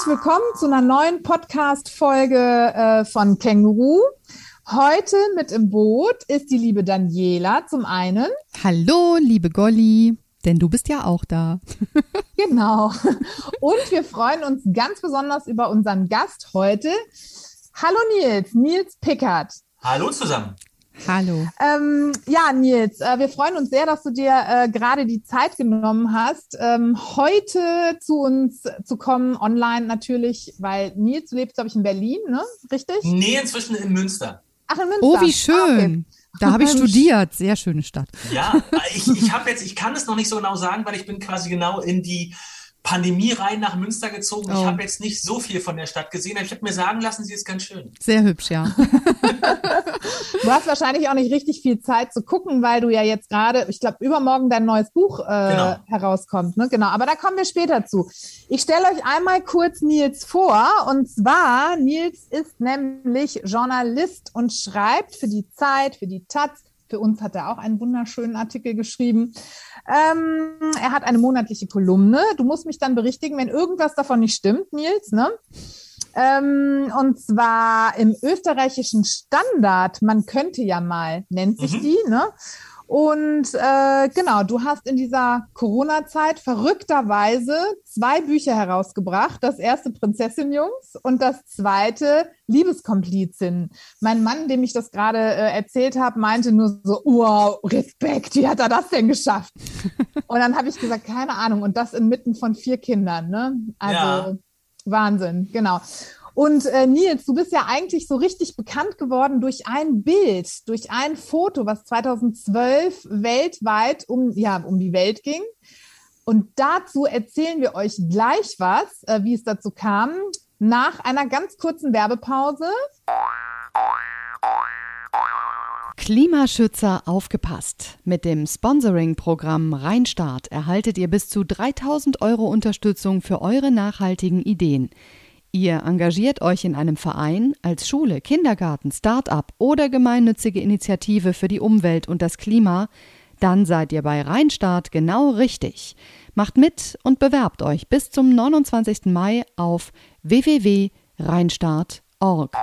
herzlich willkommen zu einer neuen Podcast-Folge äh, von Känguru. Heute mit im Boot ist die liebe Daniela zum einen. Hallo, liebe Golli, denn du bist ja auch da. genau. Und wir freuen uns ganz besonders über unseren Gast heute. Hallo Nils, Nils Pickert. Hallo zusammen. Hallo. Ähm, ja, Nils, äh, wir freuen uns sehr, dass du dir äh, gerade die Zeit genommen hast, ähm, heute zu uns zu kommen, online natürlich, weil Nils, du lebst, glaube ich, in Berlin, ne? Richtig? Nee, inzwischen in Münster. Ach, in Münster. Oh, wie schön. Ah, okay. Da habe ich studiert. Sehr schöne Stadt. Ja, ich, ich habe jetzt, ich kann es noch nicht so genau sagen, weil ich bin quasi genau in die Pandemie rein nach Münster gezogen. Oh. Ich habe jetzt nicht so viel von der Stadt gesehen, aber ich habe mir sagen lassen, sie ist ganz schön. Sehr hübsch, ja. du hast wahrscheinlich auch nicht richtig viel Zeit zu gucken, weil du ja jetzt gerade, ich glaube, übermorgen dein neues Buch äh, genau. herauskommt. Ne? Genau, aber da kommen wir später zu. Ich stelle euch einmal kurz Nils vor. Und zwar, Nils ist nämlich Journalist und schreibt für die Zeit, für die Taz, für uns hat er auch einen wunderschönen Artikel geschrieben. Ähm, er hat eine monatliche Kolumne. Du musst mich dann berichtigen, wenn irgendwas davon nicht stimmt, Nils. Ne? Ähm, und zwar im österreichischen Standard, man könnte ja mal, nennt sich mhm. die, ne? Und äh, genau, du hast in dieser Corona-Zeit verrückterweise zwei Bücher herausgebracht. Das erste Prinzessin Jungs und das zweite Liebeskomplizin. Mein Mann, dem ich das gerade äh, erzählt habe, meinte nur so, wow, Respekt, wie hat er das denn geschafft? und dann habe ich gesagt, keine Ahnung. Und das inmitten von vier Kindern. Ne? Also ja. Wahnsinn, genau. Und äh, Nils, du bist ja eigentlich so richtig bekannt geworden durch ein Bild, durch ein Foto, was 2012 weltweit um, ja, um die Welt ging. Und dazu erzählen wir euch gleich was, äh, wie es dazu kam, nach einer ganz kurzen Werbepause. Klimaschützer aufgepasst. Mit dem Sponsoring-Programm Rheinstart erhaltet ihr bis zu 3000 Euro Unterstützung für eure nachhaltigen Ideen. Ihr engagiert euch in einem Verein, als Schule, Kindergarten, Start-up oder gemeinnützige Initiative für die Umwelt und das Klima, dann seid ihr bei Rheinstart genau richtig. Macht mit und bewerbt euch bis zum 29. Mai auf www.rheinstart.org.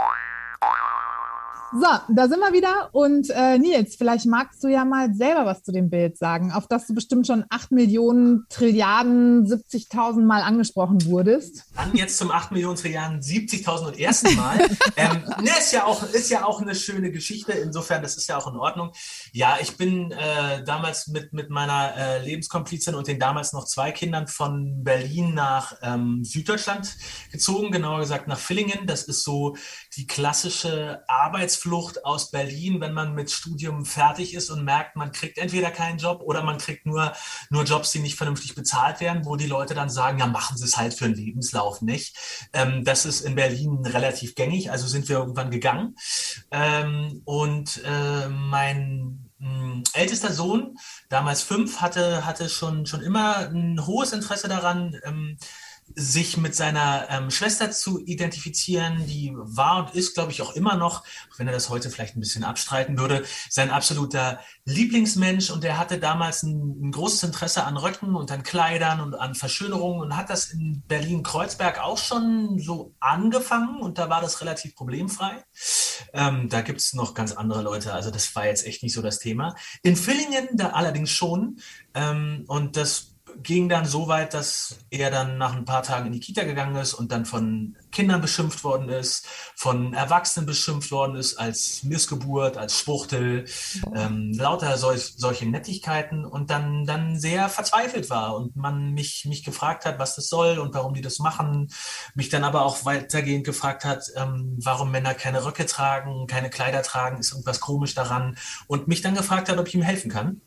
So, da sind wir wieder. Und äh, Nils, vielleicht magst du ja mal selber was zu dem Bild sagen, auf das du bestimmt schon 8 Millionen Trilliarden 70.000 Mal angesprochen wurdest. Dann jetzt zum 8 Millionen Trilliarden 70.000 und ersten Mal. ähm, ne, ist, ja auch, ist ja auch eine schöne Geschichte. Insofern, das ist ja auch in Ordnung. Ja, ich bin äh, damals mit, mit meiner äh, Lebenskomplizin und den damals noch zwei Kindern von Berlin nach ähm, Süddeutschland gezogen, genauer gesagt nach Villingen. Das ist so die klassische Arbeits Arbeitsflucht aus Berlin, wenn man mit Studium fertig ist und merkt, man kriegt entweder keinen Job oder man kriegt nur, nur Jobs, die nicht vernünftig bezahlt werden, wo die Leute dann sagen, ja, machen Sie es halt für einen Lebenslauf nicht. Ähm, das ist in Berlin relativ gängig, also sind wir irgendwann gegangen. Ähm, und äh, mein hm, ältester Sohn, damals fünf, hatte, hatte schon, schon immer ein hohes Interesse daran, ähm, sich mit seiner ähm, Schwester zu identifizieren, die war und ist, glaube ich, auch immer noch, wenn er das heute vielleicht ein bisschen abstreiten würde, sein absoluter Lieblingsmensch und er hatte damals ein, ein großes Interesse an Röcken und an Kleidern und an Verschönerungen und hat das in Berlin-Kreuzberg auch schon so angefangen und da war das relativ problemfrei. Ähm, da gibt es noch ganz andere Leute, also das war jetzt echt nicht so das Thema. In Villingen da allerdings schon ähm, und das ging dann so weit, dass er dann nach ein paar Tagen in die Kita gegangen ist und dann von Kindern beschimpft worden ist, von Erwachsenen beschimpft worden ist als Missgeburt, als Schwuchtel, ähm, lauter solch, solche Nettigkeiten und dann, dann sehr verzweifelt war und man mich, mich gefragt hat, was das soll und warum die das machen, mich dann aber auch weitergehend gefragt hat, ähm, warum Männer keine Röcke tragen, keine Kleider tragen, ist irgendwas komisch daran und mich dann gefragt hat, ob ich ihm helfen kann.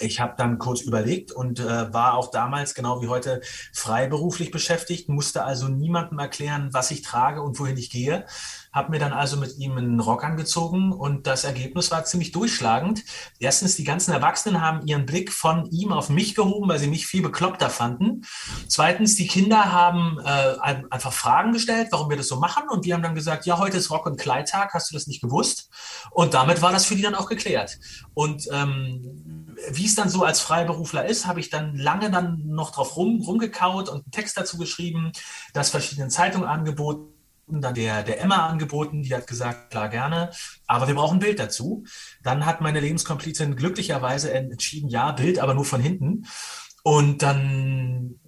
Ich habe dann kurz überlegt und äh, war auch damals, genau wie heute, freiberuflich beschäftigt, musste also niemandem erklären, was ich trage und wohin ich gehe. Habe mir dann also mit ihm einen Rock angezogen und das Ergebnis war ziemlich durchschlagend. Erstens, die ganzen Erwachsenen haben ihren Blick von ihm auf mich gehoben, weil sie mich viel bekloppter fanden. Zweitens, die Kinder haben äh, einfach Fragen gestellt, warum wir das so machen und wir haben dann gesagt, ja, heute ist Rock- und Kleidtag, hast du das nicht gewusst? Und damit war das für die dann auch geklärt. Und ähm, wie es dann so als Freiberufler ist, habe ich dann lange dann noch drauf rum, rumgekaut und einen Text dazu geschrieben, das verschiedenen Zeitungen angeboten dann der, der Emma angeboten, die hat gesagt, klar gerne, aber wir brauchen ein Bild dazu. Dann hat meine Lebenskomplizin glücklicherweise entschieden, ja, Bild, aber nur von hinten. Und dann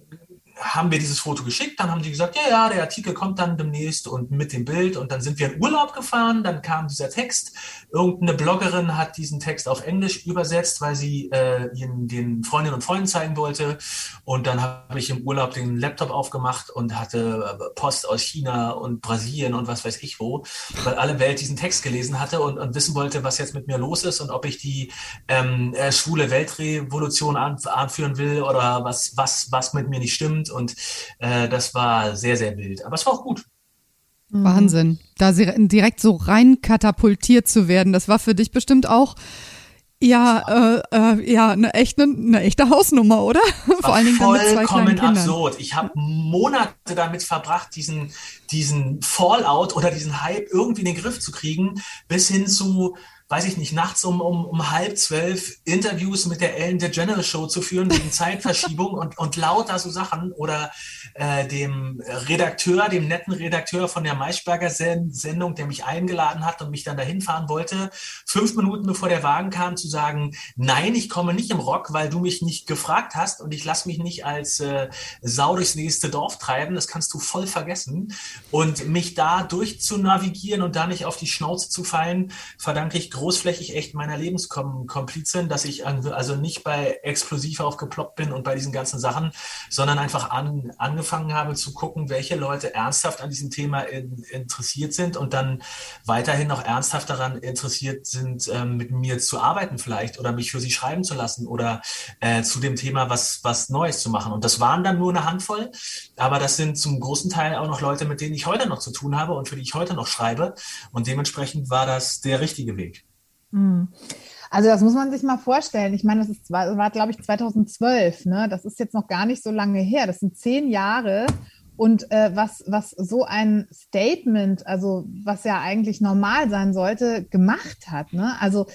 haben wir dieses Foto geschickt, dann haben die gesagt, ja, ja, der Artikel kommt dann demnächst und mit dem Bild und dann sind wir in Urlaub gefahren, dann kam dieser Text. Irgendeine Bloggerin hat diesen Text auf Englisch übersetzt, weil sie äh, ihn den Freundinnen und Freunden zeigen wollte und dann habe ich im Urlaub den Laptop aufgemacht und hatte äh, Post aus China und Brasilien und was weiß ich wo, weil alle Welt diesen Text gelesen hatte und, und wissen wollte, was jetzt mit mir los ist und ob ich die ähm, äh, schwule Weltrevolution anführen will oder was, was, was mit mir nicht stimmt und äh, das war sehr, sehr wild. Aber es war auch gut. Mhm. Wahnsinn. Da direkt so rein katapultiert zu werden, das war für dich bestimmt auch ja, äh, äh, ja, eine echte, eine echte Hausnummer, oder? Vor allen Dingen dann mit zwei kleinen Kindern. absurd. Ich habe Monate damit verbracht, diesen, diesen Fallout oder diesen Hype irgendwie in den Griff zu kriegen, bis hin zu weiß ich nicht, nachts um, um, um halb zwölf Interviews mit der Ellen DeGeneres Show zu führen wegen Zeitverschiebung und, und lauter so Sachen oder äh, dem Redakteur, dem netten Redakteur von der Maischberger Sendung, der mich eingeladen hat und mich dann dahin fahren wollte, fünf Minuten bevor der Wagen kam, zu sagen, nein, ich komme nicht im Rock, weil du mich nicht gefragt hast und ich lasse mich nicht als äh, Sau durchs nächste Dorf treiben, das kannst du voll vergessen. Und mich da durchzunavigieren und da nicht auf die Schnauze zu fallen, verdanke ich großflächig echt meiner Lebenskomplizin, dass ich also nicht bei Explosiv aufgeploppt bin und bei diesen ganzen Sachen, sondern einfach an, angefangen habe zu gucken, welche Leute ernsthaft an diesem Thema in, interessiert sind und dann weiterhin noch ernsthaft daran interessiert sind, ähm, mit mir zu arbeiten vielleicht oder mich für sie schreiben zu lassen oder äh, zu dem Thema was, was Neues zu machen. Und das waren dann nur eine Handvoll, aber das sind zum großen Teil auch noch Leute, mit denen ich heute noch zu tun habe und für die ich heute noch schreibe. Und dementsprechend war das der richtige Weg. Hm. Also das muss man sich mal vorstellen. Ich meine, das ist, war, war glaube ich, 2012. Ne? Das ist jetzt noch gar nicht so lange her. Das sind zehn Jahre. Und äh, was, was so ein Statement, also was ja eigentlich normal sein sollte, gemacht hat. Ne? Also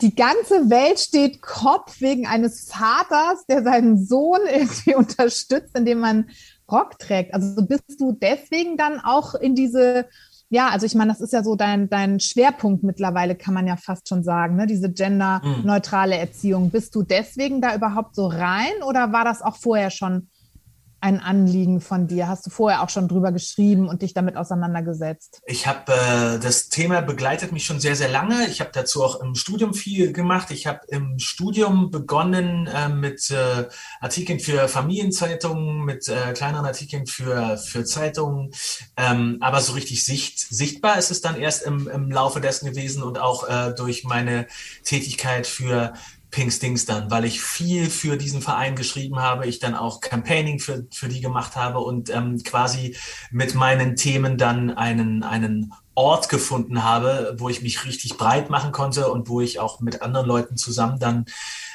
die ganze Welt steht Kopf wegen eines Vaters, der seinen Sohn irgendwie unterstützt, indem man Rock trägt. Also bist du deswegen dann auch in diese ja, also ich meine, das ist ja so dein, dein Schwerpunkt mittlerweile, kann man ja fast schon sagen, ne? diese genderneutrale Erziehung. Bist du deswegen da überhaupt so rein oder war das auch vorher schon ein Anliegen von dir? Hast du vorher auch schon drüber geschrieben und dich damit auseinandergesetzt? Ich habe äh, das Thema begleitet mich schon sehr, sehr lange. Ich habe dazu auch im Studium viel gemacht. Ich habe im Studium begonnen äh, mit äh, Artikeln für Familienzeitungen, mit äh, kleineren Artikeln für, für Zeitungen. Ähm, aber so richtig sicht, sichtbar ist es dann erst im, im Laufe dessen gewesen und auch äh, durch meine Tätigkeit für Pinkstings dann, weil ich viel für diesen Verein geschrieben habe, ich dann auch Campaigning für, für die gemacht habe und ähm, quasi mit meinen Themen dann einen, einen Ort gefunden habe, wo ich mich richtig breit machen konnte und wo ich auch mit anderen Leuten zusammen dann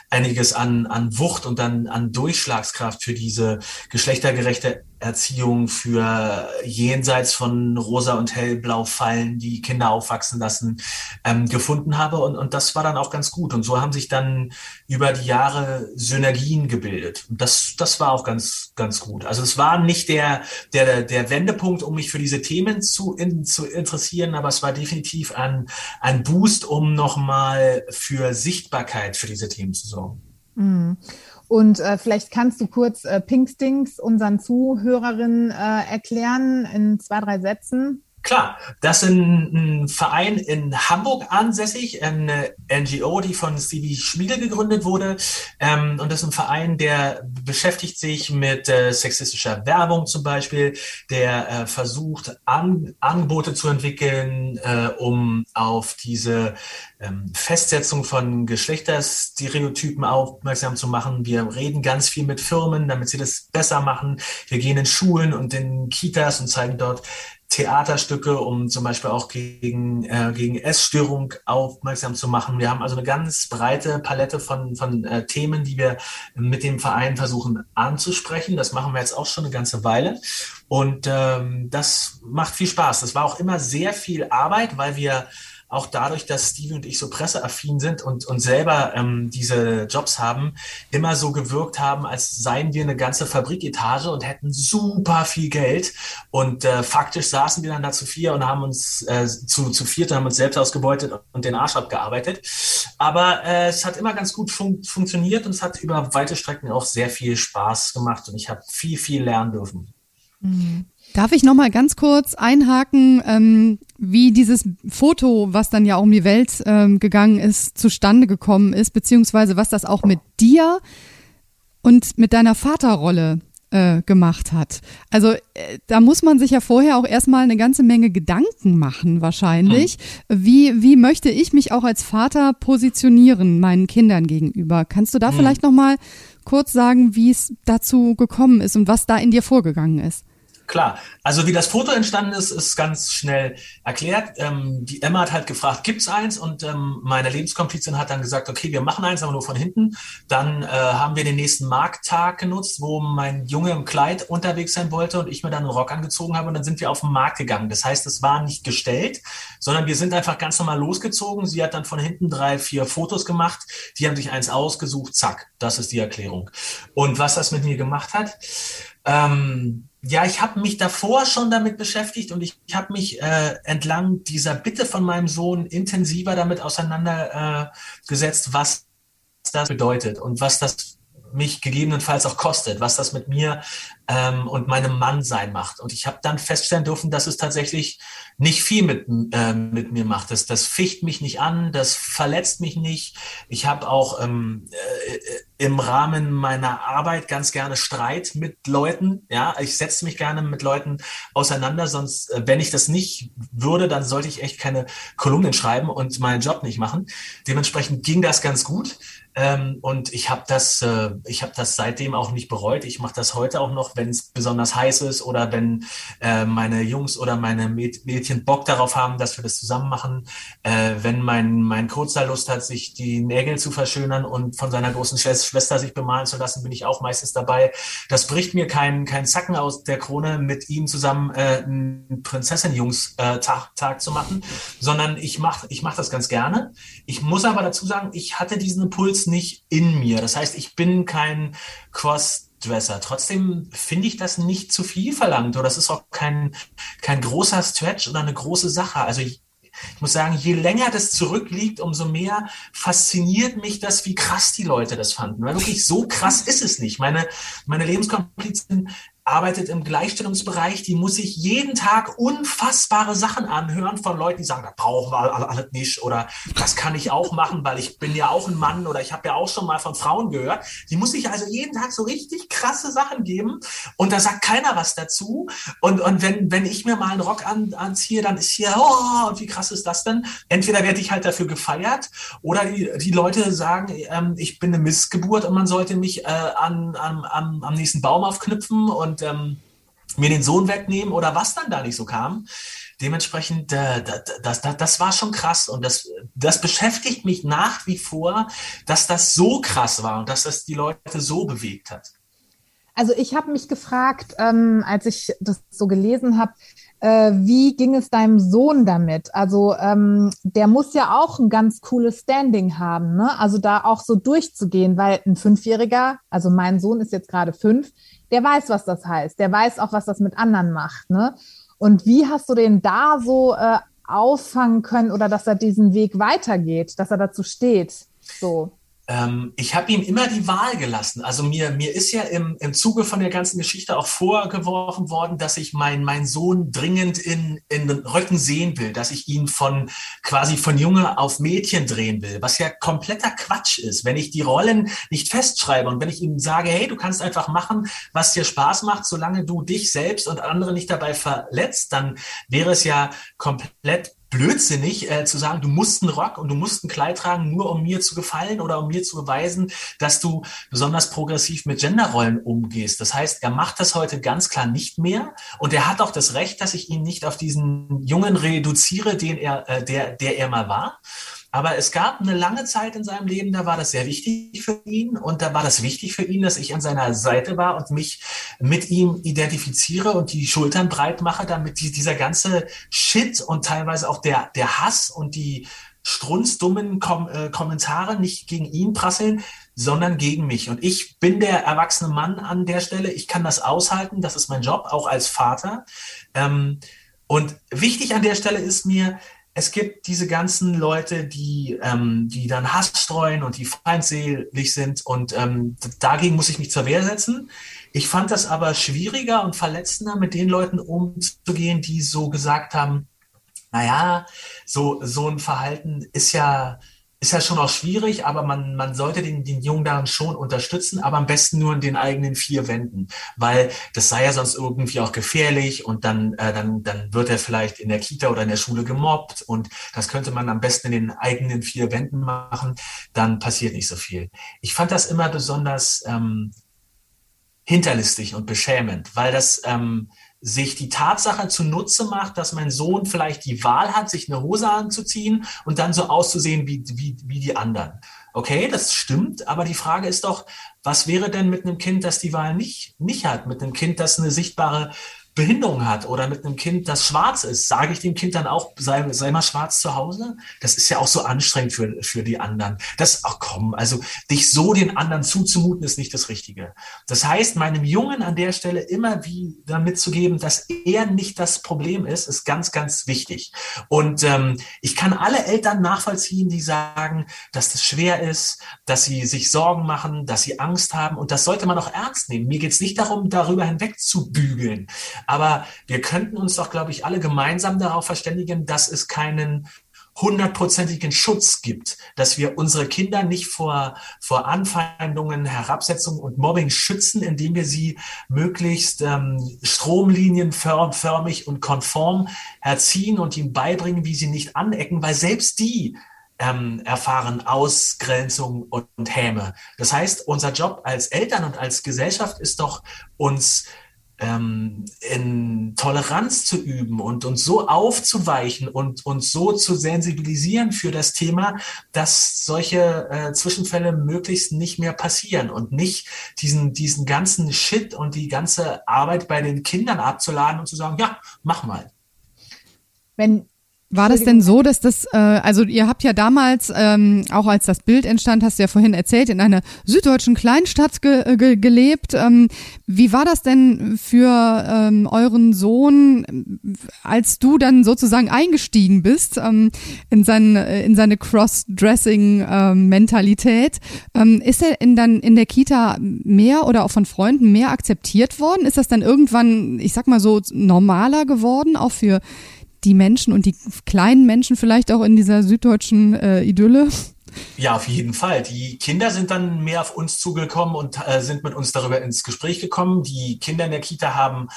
einiges an, an Wucht und dann an Durchschlagskraft für diese geschlechtergerechte Erziehung, für jenseits von rosa und hellblau Fallen, die Kinder aufwachsen lassen, ähm, gefunden habe. Und, und das war dann auch ganz gut. Und so haben sich dann über die Jahre Synergien gebildet. Und das, das war auch ganz, ganz gut. Also es war nicht der, der, der Wendepunkt, um mich für diese Themen zu, in, zu interessieren, aber es war definitiv ein, ein Boost, um nochmal für Sichtbarkeit für diese Themen zu sorgen. Mhm. Und äh, vielleicht kannst du kurz äh, Pinkstings unseren Zuhörerinnen äh, erklären in zwei, drei Sätzen. Klar, das ist ein, ein, Verein in Hamburg ansässig, eine NGO, die von Stevie Schmiedel gegründet wurde. Ähm, und das ist ein Verein, der beschäftigt sich mit äh, sexistischer Werbung zum Beispiel, der äh, versucht, an, Angebote zu entwickeln, äh, um auf diese ähm, Festsetzung von Geschlechterstereotypen aufmerksam zu machen. Wir reden ganz viel mit Firmen, damit sie das besser machen. Wir gehen in Schulen und in Kitas und zeigen dort Theaterstücke, um zum Beispiel auch gegen, äh, gegen Essstörung aufmerksam zu machen. Wir haben also eine ganz breite Palette von, von äh, Themen, die wir mit dem Verein versuchen anzusprechen. Das machen wir jetzt auch schon eine ganze Weile. Und ähm, das macht viel Spaß. Das war auch immer sehr viel Arbeit, weil wir auch dadurch, dass Stevie und ich so presseaffin sind und, und selber ähm, diese Jobs haben, immer so gewirkt haben, als seien wir eine ganze Fabriketage und hätten super viel Geld. Und äh, faktisch saßen wir dann da zu vier und haben uns äh, zu, zu viert haben uns selbst ausgebeutet und den Arsch abgearbeitet. Aber äh, es hat immer ganz gut fun funktioniert und es hat über weite Strecken auch sehr viel Spaß gemacht und ich habe viel, viel lernen dürfen. Mhm. Darf ich noch mal ganz kurz einhaken, ähm, wie dieses Foto, was dann ja auch um die Welt ähm, gegangen ist, zustande gekommen ist, beziehungsweise was das auch mit dir und mit deiner Vaterrolle äh, gemacht hat. Also äh, da muss man sich ja vorher auch erstmal eine ganze Menge Gedanken machen, wahrscheinlich. Mhm. Wie, wie möchte ich mich auch als Vater positionieren meinen Kindern gegenüber? Kannst du da mhm. vielleicht noch mal kurz sagen, wie es dazu gekommen ist und was da in dir vorgegangen ist? Klar, also wie das Foto entstanden ist, ist ganz schnell erklärt. Ähm, die Emma hat halt gefragt, gibt's eins? Und ähm, meine Lebenskomplizin hat dann gesagt, okay, wir machen eins, aber nur von hinten. Dann äh, haben wir den nächsten Markttag genutzt, wo mein Junge im Kleid unterwegs sein wollte und ich mir dann einen Rock angezogen habe und dann sind wir auf den Markt gegangen. Das heißt, es war nicht gestellt, sondern wir sind einfach ganz normal losgezogen. Sie hat dann von hinten drei, vier Fotos gemacht. Die haben sich eins ausgesucht, zack, das ist die Erklärung. Und was das mit mir gemacht hat, ähm, ja, ich habe mich davor schon damit beschäftigt und ich, ich habe mich äh, entlang dieser Bitte von meinem Sohn intensiver damit auseinandergesetzt, äh, was das bedeutet und was das mich gegebenenfalls auch kostet, was das mit mir ähm, und meinem Mannsein macht. Und ich habe dann feststellen dürfen, dass es tatsächlich nicht viel mit, äh, mit mir macht. Das, das ficht mich nicht an, das verletzt mich nicht. Ich habe auch ähm, äh, im Rahmen meiner Arbeit ganz gerne Streit mit Leuten. Ja, ich setze mich gerne mit Leuten auseinander, sonst, äh, wenn ich das nicht würde, dann sollte ich echt keine Kolumnen schreiben und meinen Job nicht machen. Dementsprechend ging das ganz gut. Ähm, und ich habe das, äh, ich habe das seitdem auch nicht bereut. Ich mache das heute auch noch, wenn es besonders heiß ist oder wenn äh, meine Jungs oder meine Mädchen Bock darauf haben, dass wir das zusammen machen. Äh, wenn mein mein Kurzer Lust hat, sich die Nägel zu verschönern und von seiner großen Schwester sich bemalen zu lassen, bin ich auch meistens dabei. Das bricht mir kein kein Zacken aus der Krone, mit ihm zusammen äh, einen Prinzessin-Jungs-Tag äh, Tag zu machen, sondern ich mache ich mach das ganz gerne. Ich muss aber dazu sagen, ich hatte diesen Impuls nicht in mir. Das heißt, ich bin kein Crossdresser. Trotzdem finde ich das nicht zu viel verlangt oder das ist auch kein, kein großer Stretch oder eine große Sache. Also ich, ich muss sagen, je länger das zurückliegt, umso mehr fasziniert mich das, wie krass die Leute das fanden. Weil wirklich so krass ist es nicht. Meine, meine Lebenskomplizin arbeitet im Gleichstellungsbereich, die muss sich jeden Tag unfassbare Sachen anhören von Leuten, die sagen, das brauchen wir alles nicht oder das kann ich auch machen, weil ich bin ja auch ein Mann oder ich habe ja auch schon mal von Frauen gehört. Die muss sich also jeden Tag so richtig krasse Sachen geben und da sagt keiner was dazu. Und, und wenn, wenn ich mir mal einen Rock an, anziehe, dann ist hier, oh, und wie krass ist das denn? Entweder werde ich halt dafür gefeiert oder die, die Leute sagen, ähm, ich bin eine Missgeburt und man sollte mich äh, an, an, an, am nächsten Baum aufknüpfen und und ähm, mir den Sohn wegnehmen oder was dann da nicht so kam. Dementsprechend, äh, das, das, das war schon krass und das, das beschäftigt mich nach wie vor, dass das so krass war und dass das die Leute so bewegt hat. Also ich habe mich gefragt, ähm, als ich das so gelesen habe, wie ging es deinem Sohn damit? Also ähm, der muss ja auch ein ganz cooles Standing haben, ne? Also da auch so durchzugehen, weil ein Fünfjähriger, also mein Sohn ist jetzt gerade fünf, der weiß, was das heißt. Der weiß auch, was das mit anderen macht. Ne? Und wie hast du den da so äh, auffangen können oder dass er diesen Weg weitergeht, dass er dazu steht? So. Ähm, ich habe ihm immer die Wahl gelassen. Also mir, mir ist ja im, im Zuge von der ganzen Geschichte auch vorgeworfen worden, dass ich meinen mein Sohn dringend in, in den Rücken sehen will, dass ich ihn von quasi von Junge auf Mädchen drehen will, was ja kompletter Quatsch ist. Wenn ich die Rollen nicht festschreibe und wenn ich ihm sage, hey, du kannst einfach machen, was dir Spaß macht, solange du dich selbst und andere nicht dabei verletzt, dann wäre es ja komplett blödsinnig äh, zu sagen, du musst einen Rock und du musst ein Kleid tragen, nur um mir zu gefallen oder um mir zu beweisen, dass du besonders progressiv mit Genderrollen umgehst. Das heißt, er macht das heute ganz klar nicht mehr und er hat auch das Recht, dass ich ihn nicht auf diesen Jungen reduziere, den er, äh, der, der er mal war. Aber es gab eine lange Zeit in seinem Leben, da war das sehr wichtig für ihn und da war das wichtig für ihn, dass ich an seiner Seite war und mich mit ihm identifiziere und die Schultern breit mache, damit die, dieser ganze Shit und teilweise auch der, der Hass und die strunzdummen Kom äh, Kommentare nicht gegen ihn prasseln, sondern gegen mich. Und ich bin der erwachsene Mann an der Stelle. Ich kann das aushalten. Das ist mein Job, auch als Vater. Ähm, und wichtig an der Stelle ist mir, es gibt diese ganzen Leute, die, ähm, die dann Hass streuen und die feindselig sind und ähm, dagegen muss ich mich zur Wehr setzen. Ich fand das aber schwieriger und verletzender, mit den Leuten umzugehen, die so gesagt haben, naja, so, so ein Verhalten ist ja, ist ja schon auch schwierig, aber man, man sollte den, den Jungen daran schon unterstützen, aber am besten nur in den eigenen vier Wänden, weil das sei ja sonst irgendwie auch gefährlich und dann, äh, dann, dann wird er vielleicht in der Kita oder in der Schule gemobbt und das könnte man am besten in den eigenen vier Wänden machen, dann passiert nicht so viel. Ich fand das immer besonders ähm, hinterlistig und beschämend, weil das ähm, sich die Tatsache zunutze macht, dass mein Sohn vielleicht die Wahl hat, sich eine Hose anzuziehen und dann so auszusehen wie, wie, wie die anderen. Okay, das stimmt, aber die Frage ist doch, was wäre denn mit einem Kind, das die Wahl nicht, nicht hat, mit einem Kind, das eine sichtbare Behinderung hat oder mit einem Kind, das schwarz ist, sage ich dem Kind dann auch, sei, sei mal schwarz zu Hause? Das ist ja auch so anstrengend für, für die anderen. Das, ach komm, also dich so den anderen zuzumuten, ist nicht das Richtige. Das heißt, meinem Jungen an der Stelle immer wieder mitzugeben, dass er nicht das Problem ist, ist ganz, ganz wichtig. Und ähm, ich kann alle Eltern nachvollziehen, die sagen, dass das schwer ist, dass sie sich Sorgen machen, dass sie Angst haben. Und das sollte man auch ernst nehmen. Mir geht es nicht darum, darüber hinweg zu bügeln. Aber wir könnten uns doch, glaube ich, alle gemeinsam darauf verständigen, dass es keinen hundertprozentigen Schutz gibt, dass wir unsere Kinder nicht vor, vor Anfeindungen, Herabsetzungen und Mobbing schützen, indem wir sie möglichst ähm, stromlinienförmig und konform erziehen und ihnen beibringen, wie sie nicht anecken, weil selbst die ähm, erfahren Ausgrenzung und, und Häme. Das heißt, unser Job als Eltern und als Gesellschaft ist doch, uns ähm, in Toleranz zu üben und uns so aufzuweichen und uns so zu sensibilisieren für das Thema, dass solche äh, Zwischenfälle möglichst nicht mehr passieren und nicht diesen, diesen ganzen Shit und die ganze Arbeit bei den Kindern abzuladen und zu sagen, ja, mach mal. Wenn war das denn so, dass das, äh, also ihr habt ja damals, ähm, auch als das Bild entstand, hast du ja vorhin erzählt, in einer süddeutschen Kleinstadt ge ge gelebt. Ähm, wie war das denn für ähm, euren Sohn, als du dann sozusagen eingestiegen bist ähm, in, sein, in seine Cross-Dressing-Mentalität? Ähm, ist er in, dann in der Kita mehr oder auch von Freunden mehr akzeptiert worden? Ist das dann irgendwann, ich sag mal so, normaler geworden, auch für die Menschen und die kleinen Menschen vielleicht auch in dieser süddeutschen äh, Idylle? Ja, auf jeden Fall. Die Kinder sind dann mehr auf uns zugekommen und äh, sind mit uns darüber ins Gespräch gekommen. Die Kinder in der Kita haben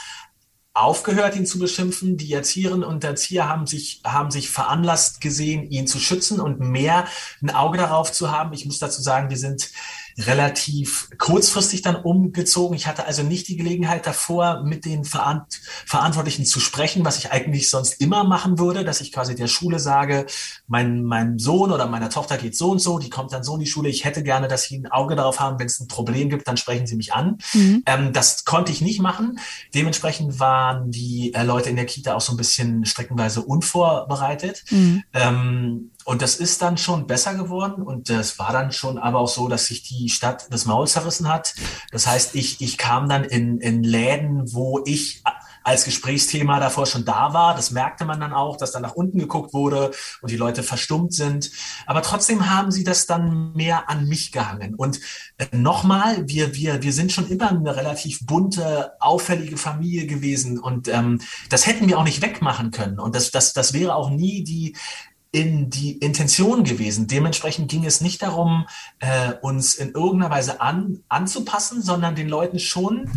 aufgehört, ihn zu beschimpfen. Die Erzieherinnen und Erzieher haben sich, haben sich veranlasst gesehen, ihn zu schützen und mehr ein Auge darauf zu haben. Ich muss dazu sagen, wir sind relativ kurzfristig dann umgezogen. Ich hatte also nicht die Gelegenheit davor, mit den Verant Verantwortlichen zu sprechen, was ich eigentlich sonst immer machen würde, dass ich quasi der Schule sage, mein, mein Sohn oder meiner Tochter geht so und so, die kommt dann so in die Schule. Ich hätte gerne, dass sie ein Auge darauf haben, wenn es ein Problem gibt, dann sprechen sie mich an. Mhm. Ähm, das konnte ich nicht machen. Dementsprechend waren die äh, Leute in der Kita auch so ein bisschen streckenweise unvorbereitet. Mhm. Ähm, und das ist dann schon besser geworden. Und das war dann schon aber auch so, dass sich die Stadt das Maul zerrissen hat. Das heißt, ich, ich kam dann in, in Läden, wo ich als Gesprächsthema davor schon da war. Das merkte man dann auch, dass dann nach unten geguckt wurde und die Leute verstummt sind. Aber trotzdem haben sie das dann mehr an mich gehangen. Und äh, nochmal, wir, wir, wir sind schon immer eine relativ bunte, auffällige Familie gewesen. Und ähm, das hätten wir auch nicht wegmachen können. Und das, das, das wäre auch nie die, in die Intention gewesen. Dementsprechend ging es nicht darum, äh, uns in irgendeiner Weise an, anzupassen, sondern den Leuten schon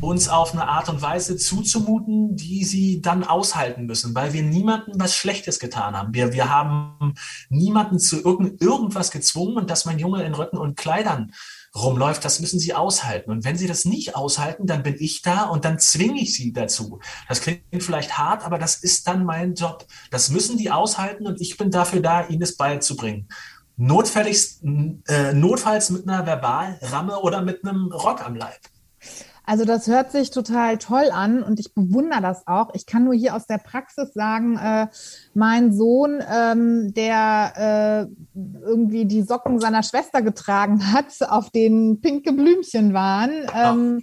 uns auf eine Art und Weise zuzumuten, die sie dann aushalten müssen, weil wir niemandem was Schlechtes getan haben. Wir, wir haben niemanden zu irgend, irgendwas gezwungen und dass mein Junge in Röcken und Kleidern rumläuft, das müssen sie aushalten. Und wenn sie das nicht aushalten, dann bin ich da und dann zwinge ich sie dazu. Das klingt vielleicht hart, aber das ist dann mein Job. Das müssen die aushalten und ich bin dafür da, ihnen es beizubringen. Notfälligst, äh, notfalls mit einer Verbalramme oder mit einem Rock am Leib. Also das hört sich total toll an und ich bewundere das auch. Ich kann nur hier aus der Praxis sagen, äh, mein Sohn, ähm, der äh, irgendwie die Socken seiner Schwester getragen hat, auf denen pinke Blümchen waren, ähm,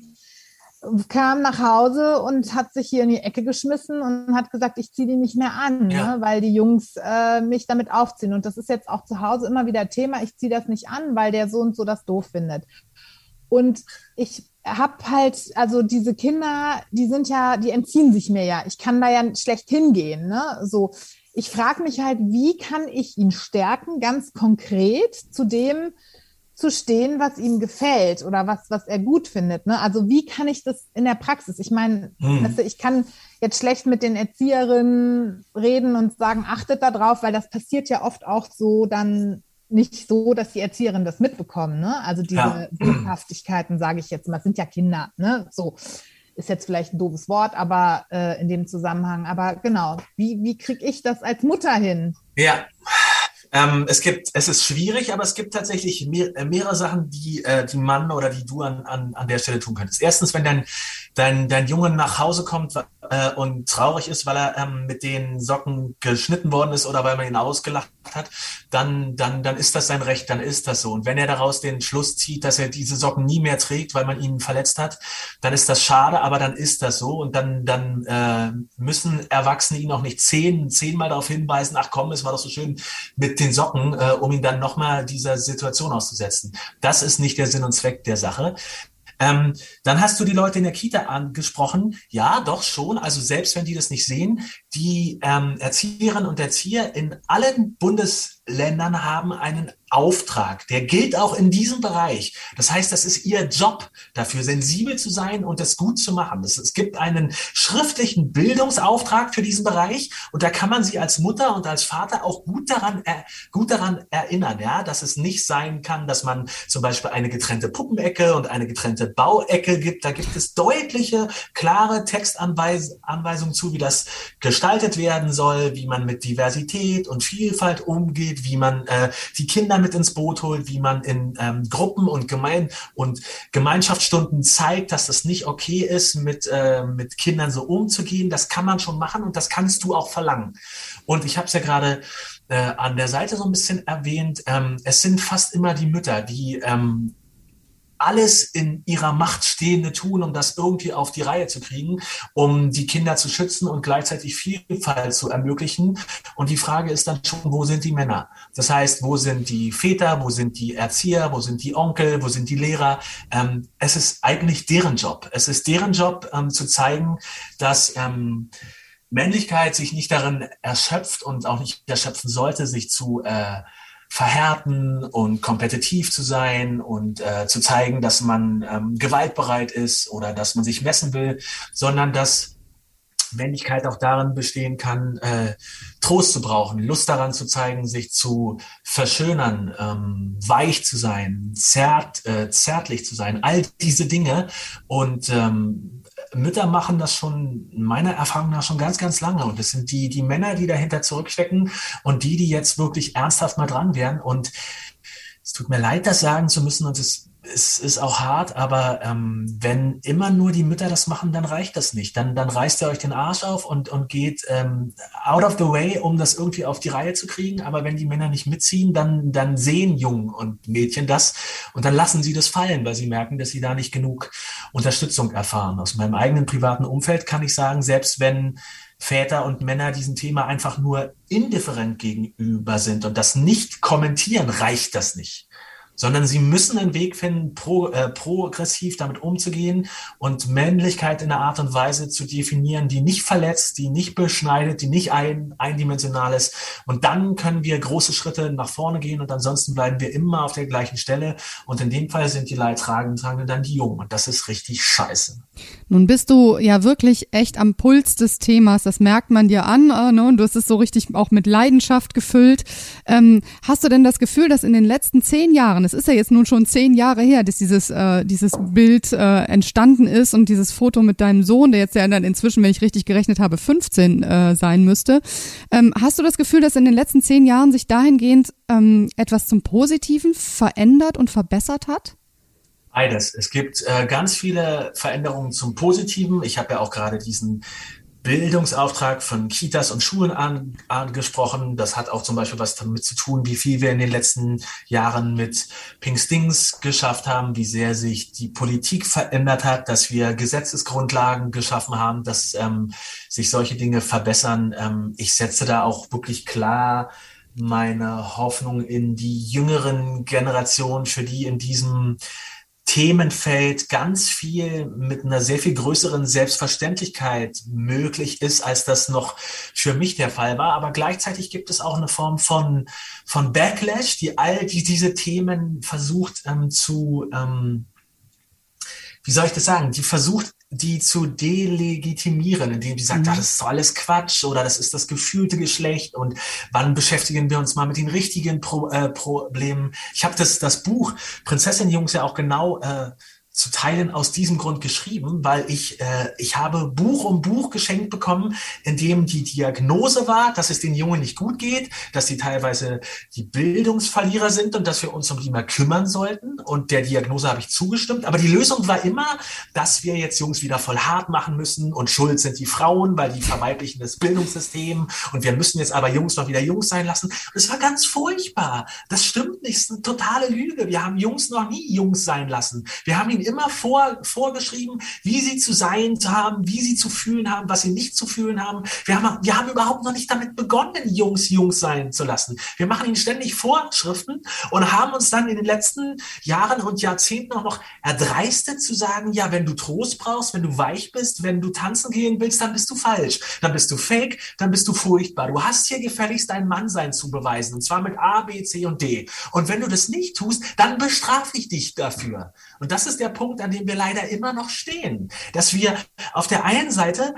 kam nach Hause und hat sich hier in die Ecke geschmissen und hat gesagt, ich ziehe die nicht mehr an, ja. ne, weil die Jungs äh, mich damit aufziehen. Und das ist jetzt auch zu Hause immer wieder Thema, ich ziehe das nicht an, weil der so und so das doof findet. Und ich habe halt, also diese Kinder, die sind ja, die entziehen sich mir ja. Ich kann da ja schlecht hingehen. Ne? So, ich frage mich halt, wie kann ich ihn stärken, ganz konkret zu dem zu stehen, was ihm gefällt oder was, was er gut findet. Ne? Also wie kann ich das in der Praxis? Ich meine, hm. weißt du, ich kann jetzt schlecht mit den Erzieherinnen reden und sagen, achtet da drauf, weil das passiert ja oft auch so dann nicht so, dass die Erzieherinnen das mitbekommen. Ne? Also diese Boshaftigkeiten, sage ich jetzt mal, sind ja Kinder. Ne? So ist jetzt vielleicht ein doofes Wort, aber äh, in dem Zusammenhang. Aber genau, wie, wie kriege ich das als Mutter hin? Ja. Ähm, es gibt, es ist schwierig, aber es gibt tatsächlich mehr, äh, mehrere Sachen, die äh, die Mann oder die du an, an, an der Stelle tun könntest. Erstens, wenn dein, dein, dein Junge nach Hause kommt, äh, und traurig ist, weil er ähm, mit den Socken geschnitten worden ist oder weil man ihn ausgelacht hat, dann, dann, dann ist das sein Recht, dann ist das so. Und wenn er daraus den Schluss zieht, dass er diese Socken nie mehr trägt, weil man ihn verletzt hat, dann ist das schade, aber dann ist das so. Und dann, dann äh, müssen Erwachsene ihn auch nicht zehn, zehnmal darauf hinweisen, ach komm, es war doch so schön mit den Socken, äh, um ihn dann nochmal dieser Situation auszusetzen. Das ist nicht der Sinn und Zweck der Sache. Ähm, dann hast du die Leute in der Kita angesprochen. Ja, doch schon. Also selbst wenn die das nicht sehen, die ähm, Erzieherinnen und Erzieher in allen Bundesländern haben einen Auftrag. Der gilt auch in diesem Bereich. Das heißt, das ist ihr Job, dafür sensibel zu sein und das gut zu machen. Das, es gibt einen schriftlichen Bildungsauftrag für diesen Bereich und da kann man sie als Mutter und als Vater auch gut daran, äh, gut daran erinnern, ja, dass es nicht sein kann, dass man zum Beispiel eine getrennte Puppenecke und eine getrennte Bauecke gibt. Da gibt es deutliche, klare Textanweisungen zu, wie das gestaltet werden soll, wie man mit Diversität und Vielfalt umgeht, wie man äh, die Kinder mit ins Boot holt, wie man in ähm, Gruppen und Gemein und Gemeinschaftsstunden zeigt, dass das nicht okay ist, mit, äh, mit Kindern so umzugehen. Das kann man schon machen und das kannst du auch verlangen. Und ich habe es ja gerade äh, an der Seite so ein bisschen erwähnt. Ähm, es sind fast immer die Mütter, die ähm, alles in ihrer Macht Stehende tun, um das irgendwie auf die Reihe zu kriegen, um die Kinder zu schützen und gleichzeitig Vielfalt zu ermöglichen. Und die Frage ist dann schon, wo sind die Männer? Das heißt, wo sind die Väter, wo sind die Erzieher, wo sind die Onkel, wo sind die Lehrer? Ähm, es ist eigentlich deren Job. Es ist deren Job ähm, zu zeigen, dass ähm, Männlichkeit sich nicht darin erschöpft und auch nicht erschöpfen sollte, sich zu äh, verhärten und kompetitiv zu sein und äh, zu zeigen, dass man ähm, gewaltbereit ist oder dass man sich messen will, sondern dass Männlichkeit auch darin bestehen kann, äh, Trost zu brauchen, Lust daran zu zeigen, sich zu verschönern, ähm, weich zu sein, zärt, äh, zärtlich zu sein, all diese Dinge. Und ähm, Mütter machen das schon meiner Erfahrung nach schon ganz, ganz lange. Und es sind die, die Männer, die dahinter zurückstecken und die, die jetzt wirklich ernsthaft mal dran wären. Und es tut mir leid, das sagen zu müssen und es es ist auch hart, aber ähm, wenn immer nur die Mütter das machen, dann reicht das nicht. Dann, dann reißt ihr euch den Arsch auf und, und geht ähm, out of the way, um das irgendwie auf die Reihe zu kriegen. Aber wenn die Männer nicht mitziehen, dann, dann sehen Jungen und Mädchen das und dann lassen sie das fallen, weil sie merken, dass sie da nicht genug Unterstützung erfahren. Aus meinem eigenen privaten Umfeld kann ich sagen, selbst wenn Väter und Männer diesem Thema einfach nur indifferent gegenüber sind und das nicht kommentieren, reicht das nicht. Sondern sie müssen einen Weg finden, pro, äh, progressiv damit umzugehen und Männlichkeit in einer Art und Weise zu definieren, die nicht verletzt, die nicht beschneidet, die nicht ein, eindimensional ist. Und dann können wir große Schritte nach vorne gehen und ansonsten bleiben wir immer auf der gleichen Stelle. Und in dem Fall sind die Leidtragenden dann die Jungen. Und das ist richtig scheiße. Nun bist du ja wirklich echt am Puls des Themas. Das merkt man dir an. Äh, ne? Und du hast es so richtig auch mit Leidenschaft gefüllt. Ähm, hast du denn das Gefühl, dass in den letzten zehn Jahren, es ist ja jetzt nun schon zehn Jahre her, dass dieses, äh, dieses Bild äh, entstanden ist und dieses Foto mit deinem Sohn, der jetzt ja dann inzwischen, wenn ich richtig gerechnet habe, 15 äh, sein müsste. Ähm, hast du das Gefühl, dass in den letzten zehn Jahren sich dahingehend ähm, etwas zum Positiven verändert und verbessert hat? Beides. Es gibt äh, ganz viele Veränderungen zum Positiven. Ich habe ja auch gerade diesen Bildungsauftrag von Kitas und Schulen an, angesprochen. Das hat auch zum Beispiel was damit zu tun, wie viel wir in den letzten Jahren mit Pink Stings geschafft haben, wie sehr sich die Politik verändert hat, dass wir Gesetzesgrundlagen geschaffen haben, dass ähm, sich solche Dinge verbessern. Ähm, ich setze da auch wirklich klar meine Hoffnung in die jüngeren Generationen, für die in diesem Themenfeld ganz viel mit einer sehr viel größeren Selbstverständlichkeit möglich ist, als das noch für mich der Fall war. Aber gleichzeitig gibt es auch eine Form von, von Backlash, die all die, diese Themen versucht ähm, zu, ähm, wie soll ich das sagen, die versucht die zu delegitimieren, indem die sagt, mhm. ah, das ist alles Quatsch oder das ist das gefühlte Geschlecht und wann beschäftigen wir uns mal mit den richtigen Pro äh, Problemen. Ich habe das, das Buch Prinzessin Jungs ja auch genau äh, zu Teilen aus diesem Grund geschrieben, weil ich, äh, ich habe Buch um Buch geschenkt bekommen, in dem die Diagnose war, dass es den Jungen nicht gut geht, dass die teilweise die Bildungsverlierer sind und dass wir uns um die mal kümmern sollten. Und der Diagnose habe ich zugestimmt. Aber die Lösung war immer, dass wir jetzt Jungs wieder voll hart machen müssen und schuld sind die Frauen, weil die verweiblichen das Bildungssystem und wir müssen jetzt aber Jungs noch wieder Jungs sein lassen. Und es war ganz furchtbar. Das stimmt nicht. Es ist eine totale Lüge. Wir haben Jungs noch nie Jungs sein lassen. Wir haben ihn immer vor, vorgeschrieben, wie sie zu sein haben, wie sie zu fühlen haben, was sie nicht zu fühlen haben. Wir haben, wir haben überhaupt noch nicht damit begonnen, Jungs Jungs sein zu lassen. Wir machen ihnen ständig Vorschriften und haben uns dann in den letzten Jahren und Jahrzehnten auch noch erdreistet zu sagen, ja, wenn du Trost brauchst, wenn du weich bist, wenn du tanzen gehen willst, dann bist du falsch. Dann bist du fake, dann bist du furchtbar. Du hast hier gefälligst dein Mannsein zu beweisen und zwar mit A, B, C und D. Und wenn du das nicht tust, dann bestrafe ich dich dafür. Und das ist der Punkt, an dem wir leider immer noch stehen. Dass wir auf der einen Seite,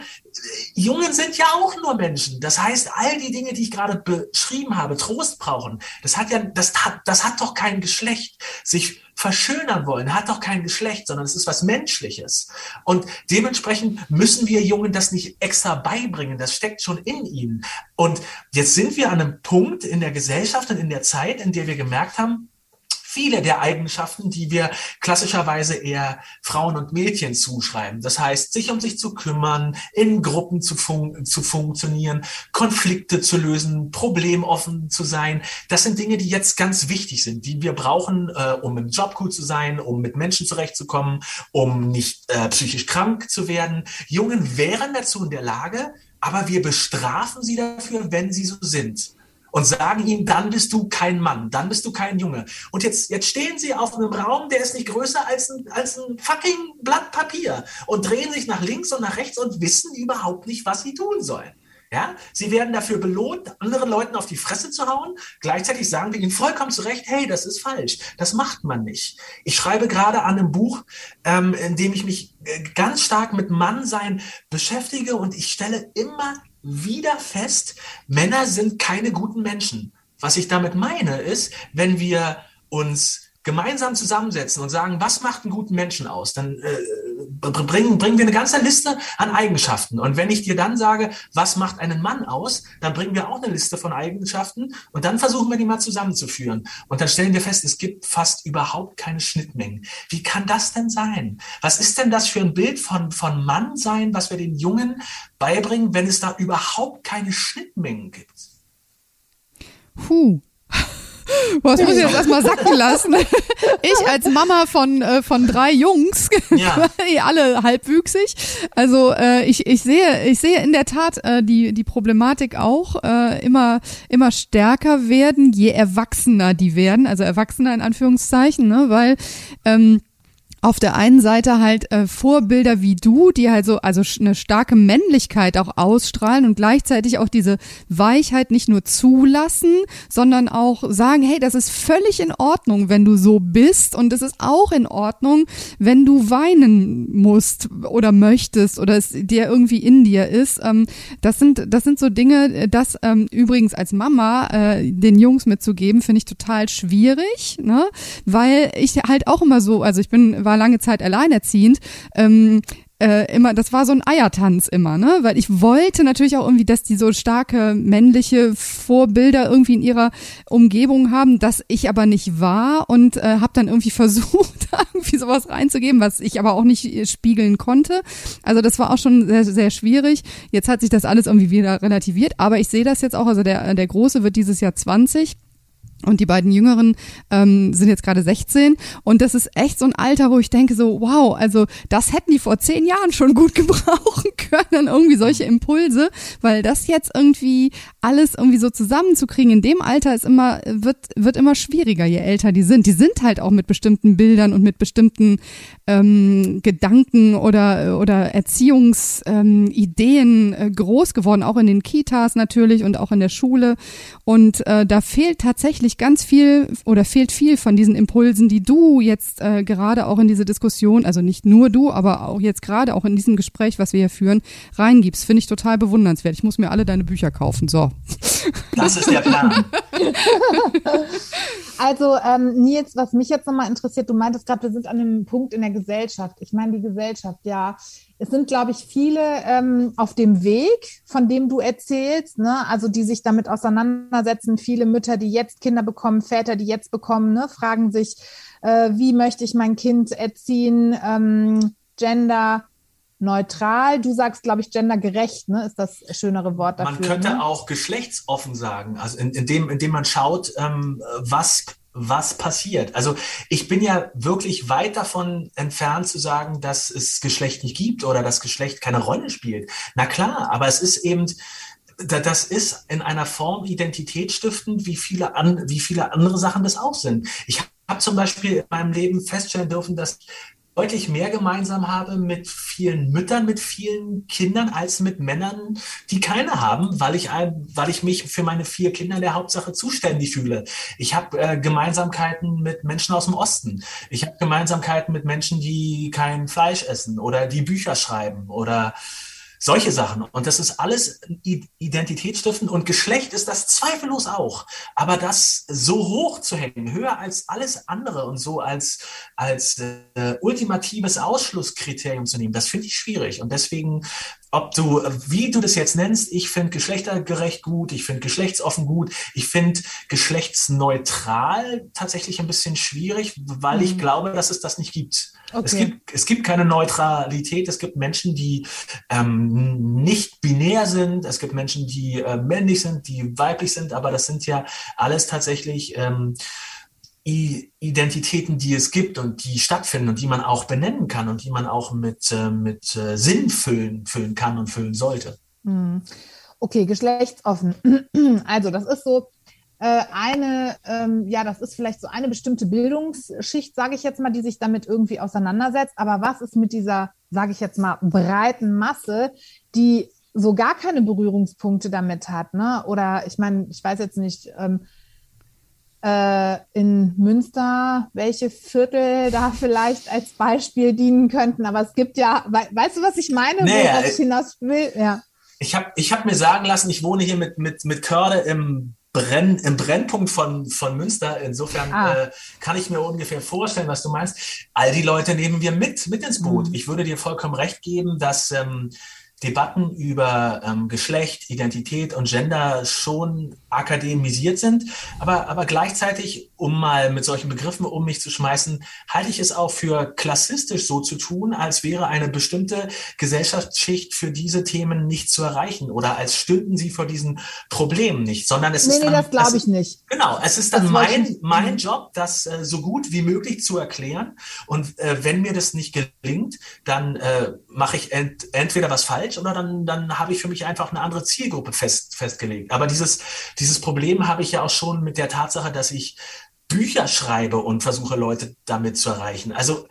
Jungen sind ja auch nur Menschen. Das heißt, all die Dinge, die ich gerade beschrieben habe, Trost brauchen, das hat ja, das hat, das hat doch kein Geschlecht. Sich verschönern wollen, hat doch kein Geschlecht, sondern es ist was Menschliches. Und dementsprechend müssen wir Jungen das nicht extra beibringen. Das steckt schon in ihnen. Und jetzt sind wir an einem Punkt in der Gesellschaft und in der Zeit, in der wir gemerkt haben, viele der Eigenschaften, die wir klassischerweise eher Frauen und Mädchen zuschreiben. Das heißt, sich um sich zu kümmern, in Gruppen zu, fun zu funktionieren, Konflikte zu lösen, problemoffen zu sein. Das sind Dinge, die jetzt ganz wichtig sind, die wir brauchen, äh, um im Job gut zu sein, um mit Menschen zurechtzukommen, um nicht äh, psychisch krank zu werden. Jungen wären dazu in der Lage, aber wir bestrafen sie dafür, wenn sie so sind und sagen ihm, dann bist du kein Mann, dann bist du kein Junge. Und jetzt, jetzt stehen sie auf einem Raum, der ist nicht größer als ein, als ein fucking Blatt Papier und drehen sich nach links und nach rechts und wissen überhaupt nicht, was sie tun sollen. Ja, sie werden dafür belohnt, anderen Leuten auf die Fresse zu hauen. Gleichzeitig sagen wir ihnen vollkommen zu Recht, hey, das ist falsch. Das macht man nicht. Ich schreibe gerade an einem Buch, ähm, in dem ich mich äh, ganz stark mit Mannsein beschäftige und ich stelle immer wieder fest, Männer sind keine guten Menschen. Was ich damit meine, ist, wenn wir uns gemeinsam zusammensetzen und sagen, was macht einen guten Menschen aus, dann äh, bringen, bringen wir eine ganze Liste an Eigenschaften. Und wenn ich dir dann sage, was macht einen Mann aus, dann bringen wir auch eine Liste von Eigenschaften und dann versuchen wir die mal zusammenzuführen. Und dann stellen wir fest, es gibt fast überhaupt keine Schnittmengen. Wie kann das denn sein? Was ist denn das für ein Bild von, von Mann sein, was wir den Jungen beibringen, wenn es da überhaupt keine Schnittmengen gibt? Puh. Boah, das muss ich jetzt erstmal sacken lassen. Ich als Mama von, äh, von drei Jungs, ja. alle halbwüchsig. Also äh, ich, ich sehe, ich sehe in der Tat äh, die, die Problematik auch äh, immer, immer stärker werden, je erwachsener die werden, also erwachsener in Anführungszeichen, ne? weil ähm, auf der einen Seite halt äh, Vorbilder wie du, die halt so also eine starke Männlichkeit auch ausstrahlen und gleichzeitig auch diese Weichheit nicht nur zulassen, sondern auch sagen, hey, das ist völlig in Ordnung, wenn du so bist und es ist auch in Ordnung, wenn du weinen musst oder möchtest oder es dir irgendwie in dir ist. Ähm, das sind das sind so Dinge, das ähm, übrigens als Mama äh, den Jungs mitzugeben, finde ich total schwierig, ne? Weil ich halt auch immer so, also ich bin war war lange Zeit alleinerziehend. Ähm, äh, immer, das war so ein Eiertanz immer, ne? Weil ich wollte natürlich auch irgendwie, dass die so starke männliche Vorbilder irgendwie in ihrer Umgebung haben, dass ich aber nicht war und äh, habe dann irgendwie versucht, irgendwie sowas reinzugeben, was ich aber auch nicht äh, spiegeln konnte. Also das war auch schon sehr, sehr schwierig. Jetzt hat sich das alles irgendwie wieder relativiert, aber ich sehe das jetzt auch, also der, der Große wird dieses Jahr 20 und die beiden Jüngeren ähm, sind jetzt gerade 16. Und das ist echt so ein Alter, wo ich denke so, wow, also das hätten die vor zehn Jahren schon gut gebrauchen können, irgendwie solche Impulse, weil das jetzt irgendwie alles irgendwie so zusammenzukriegen in dem Alter ist immer, wird, wird immer schwieriger, je älter die sind. Die sind halt auch mit bestimmten Bildern und mit bestimmten ähm, Gedanken oder, oder Erziehungsideen ähm, äh, groß geworden, auch in den Kitas natürlich und auch in der Schule. Und äh, da fehlt tatsächlich ganz viel oder fehlt viel von diesen Impulsen, die du jetzt äh, gerade auch in diese Diskussion, also nicht nur du, aber auch jetzt gerade auch in diesem Gespräch, was wir hier führen, reingibst. Finde ich total bewundernswert. Ich muss mir alle deine Bücher kaufen. So. Das ist der Plan. also ähm, Nils, was mich jetzt nochmal interessiert, du meintest gerade, wir sind an einem Punkt in der Gesellschaft. Ich meine, die Gesellschaft, ja. Es sind, glaube ich, viele ähm, auf dem Weg, von dem du erzählst, ne? also die sich damit auseinandersetzen. Viele Mütter, die jetzt Kinder bekommen, Väter, die jetzt bekommen, ne? fragen sich, äh, wie möchte ich mein Kind erziehen, ähm, Gender neutral. Du sagst, glaube ich, gendergerecht, ne? ist das schönere Wort dafür. Man könnte ne? auch geschlechtsoffen sagen, also indem, indem man schaut, ähm, was was passiert. Also ich bin ja wirklich weit davon entfernt zu sagen, dass es Geschlecht nicht gibt oder dass Geschlecht keine Rolle spielt. Na klar, aber es ist eben, das ist in einer Form identitätsstiftend, wie viele, an, wie viele andere Sachen das auch sind. Ich habe zum Beispiel in meinem Leben feststellen dürfen, dass deutlich mehr gemeinsam habe mit vielen Müttern, mit vielen Kindern als mit Männern, die keine haben, weil ich, weil ich mich für meine vier Kinder in der Hauptsache zuständig fühle. Ich habe äh, Gemeinsamkeiten mit Menschen aus dem Osten. Ich habe Gemeinsamkeiten mit Menschen, die kein Fleisch essen oder die Bücher schreiben oder solche Sachen. Und das ist alles identitätsstiftend und Geschlecht ist das zweifellos auch. Aber das so hoch zu hängen, höher als alles andere und so als, als äh, ultimatives Ausschlusskriterium zu nehmen, das finde ich schwierig. Und deswegen ob du, wie du das jetzt nennst, ich finde geschlechtergerecht gut, ich finde geschlechtsoffen gut, ich finde geschlechtsneutral tatsächlich ein bisschen schwierig, weil mhm. ich glaube, dass es das nicht gibt. Okay. Es, gibt es gibt keine Neutralität, es gibt Menschen, die ähm, nicht binär sind, es gibt Menschen, die äh, männlich sind, die weiblich sind, aber das sind ja alles tatsächlich ähm, Identitäten, die es gibt und die stattfinden und die man auch benennen kann und die man auch mit, äh, mit äh, Sinn füllen, füllen kann und füllen sollte. Hm. Okay, geschlechtsoffen. Also das ist so äh, eine, ähm, ja, das ist vielleicht so eine bestimmte Bildungsschicht, sage ich jetzt mal, die sich damit irgendwie auseinandersetzt. Aber was ist mit dieser, sage ich jetzt mal, breiten Masse, die so gar keine Berührungspunkte damit hat, ne? Oder ich meine, ich weiß jetzt nicht, ähm, äh, in Münster, welche Viertel da vielleicht als Beispiel dienen könnten. Aber es gibt ja, we weißt du, was ich meine, nee, worauf ich hinaus will? Ja. Ich habe ich hab mir sagen lassen, ich wohne hier mit, mit, mit Körde im, Brenn, im Brennpunkt von, von Münster. Insofern ah. äh, kann ich mir ungefähr vorstellen, was du meinst. All die Leute nehmen wir mit, mit ins Boot. Mhm. Ich würde dir vollkommen recht geben, dass ähm, Debatten über ähm, Geschlecht, Identität und Gender schon akademisiert sind. Aber, aber gleichzeitig, um mal mit solchen Begriffen um mich zu schmeißen, halte ich es auch für klassistisch so zu tun, als wäre eine bestimmte Gesellschaftsschicht für diese Themen nicht zu erreichen oder als stünden sie vor diesen Problemen nicht, sondern es nee, ist. Nee, dann, das glaube ich nicht. Genau, es ist dann mein, mein Job, das äh, so gut wie möglich zu erklären. Und äh, wenn mir das nicht gelingt, dann äh, mache ich ent, entweder was falsch oder dann, dann habe ich für mich einfach eine andere Zielgruppe fest, festgelegt. Aber dieses, dieses Problem habe ich ja auch schon mit der Tatsache, dass ich Bücher schreibe und versuche, Leute damit zu erreichen. Also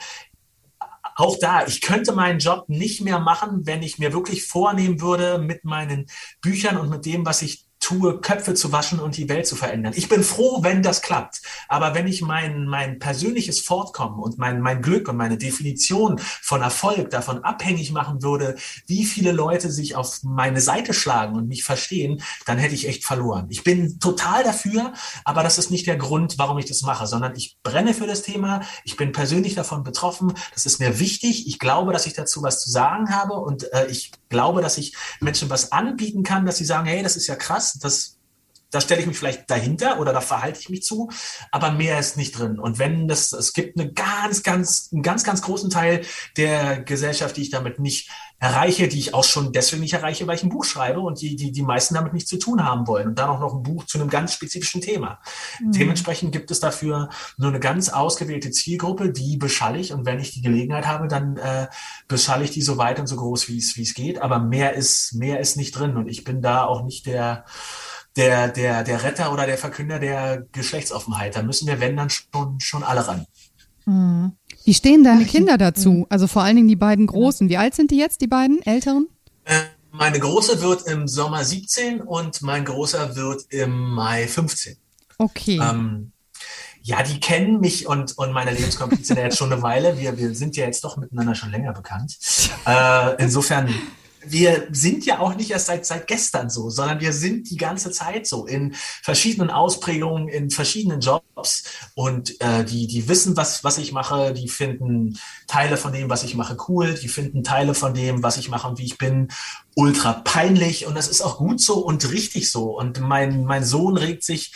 auch da, ich könnte meinen Job nicht mehr machen, wenn ich mir wirklich vornehmen würde, mit meinen Büchern und mit dem, was ich tue, Köpfe zu waschen und die Welt zu verändern. Ich bin froh, wenn das klappt. Aber wenn ich mein, mein persönliches Fortkommen und mein, mein Glück und meine Definition von Erfolg davon abhängig machen würde, wie viele Leute sich auf meine Seite schlagen und mich verstehen, dann hätte ich echt verloren. Ich bin total dafür, aber das ist nicht der Grund, warum ich das mache, sondern ich brenne für das Thema. Ich bin persönlich davon betroffen. Das ist mir wichtig. Ich glaube, dass ich dazu was zu sagen habe und äh, ich glaube, dass ich Menschen was anbieten kann, dass sie sagen, hey, das ist ja krass das, da stelle ich mich vielleicht dahinter oder da verhalte ich mich zu, aber mehr ist nicht drin. Und wenn das, es gibt eine ganz, ganz, einen ganz, ganz großen Teil der Gesellschaft, die ich damit nicht erreiche, die ich auch schon deswegen nicht erreiche, weil ich ein Buch schreibe und die, die, die meisten damit nichts zu tun haben wollen. Und dann auch noch ein Buch zu einem ganz spezifischen Thema. Mhm. Dementsprechend gibt es dafür nur eine ganz ausgewählte Zielgruppe, die beschalle ich. Und wenn ich die Gelegenheit habe, dann äh, beschalle ich die so weit und so groß, wie es, wie es geht. Aber mehr ist, mehr ist nicht drin. Und ich bin da auch nicht der, der, der, der Retter oder der Verkünder der Geschlechtsoffenheit. Da müssen wir, wenn, dann schon, schon alle ran. Mhm. Wie stehen deine Kinder dazu? Also vor allen Dingen die beiden Großen. Wie alt sind die jetzt, die beiden Älteren? Äh, meine Große wird im Sommer 17 und mein Großer wird im Mai 15. Okay. Ähm, ja, die kennen mich und, und meine Lebenskomplizin jetzt schon eine Weile. Wir, wir sind ja jetzt doch miteinander schon länger bekannt. Äh, insofern wir sind ja auch nicht erst seit, seit gestern so, sondern wir sind die ganze Zeit so in verschiedenen Ausprägungen, in verschiedenen Jobs. Und äh, die, die wissen, was, was ich mache, die finden Teile von dem, was ich mache, cool, die finden Teile von dem, was ich mache und wie ich bin, ultra peinlich. Und das ist auch gut so und richtig so. Und mein, mein Sohn regt sich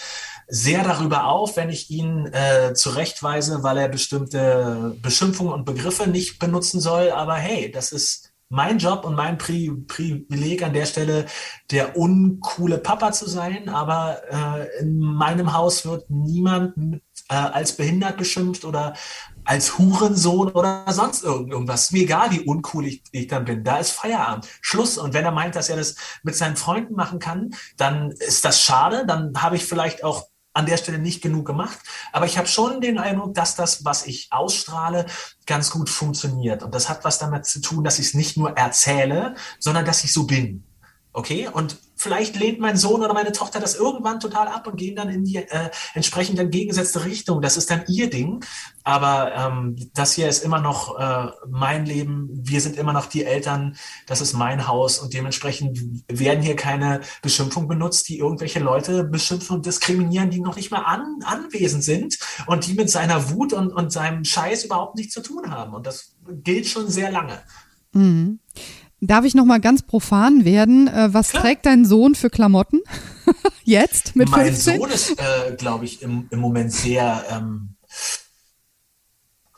sehr darüber auf, wenn ich ihn äh, zurechtweise, weil er bestimmte Beschimpfungen und Begriffe nicht benutzen soll. Aber hey, das ist mein Job und mein Pri Privileg an der Stelle, der uncoole Papa zu sein. Aber äh, in meinem Haus wird niemand äh, als behindert beschimpft oder als Hurensohn oder sonst irgendwas. Mir egal, wie uncool ich, ich dann bin. Da ist Feierabend. Schluss. Und wenn er meint, dass er das mit seinen Freunden machen kann, dann ist das schade. Dann habe ich vielleicht auch an der Stelle nicht genug gemacht. Aber ich habe schon den Eindruck, dass das, was ich ausstrahle, ganz gut funktioniert. Und das hat was damit zu tun, dass ich es nicht nur erzähle, sondern dass ich so bin. Okay? Und vielleicht lehnt mein Sohn oder meine Tochter das irgendwann total ab und gehen dann in die äh, entsprechend entgegengesetzte Richtung. Das ist dann ihr Ding. Aber ähm, das hier ist immer noch äh, mein Leben. Wir sind immer noch die Eltern. Das ist mein Haus. Und dementsprechend werden hier keine Beschimpfungen benutzt, die irgendwelche Leute beschimpfen und diskriminieren, die noch nicht mal an, anwesend sind und die mit seiner Wut und, und seinem Scheiß überhaupt nichts zu tun haben. Und das gilt schon sehr lange. Mhm. Darf ich noch mal ganz profan werden? Äh, was Klar. trägt dein Sohn für Klamotten jetzt mit mein 15? Mein Sohn ist, äh, glaube ich, im, im Moment sehr ähm,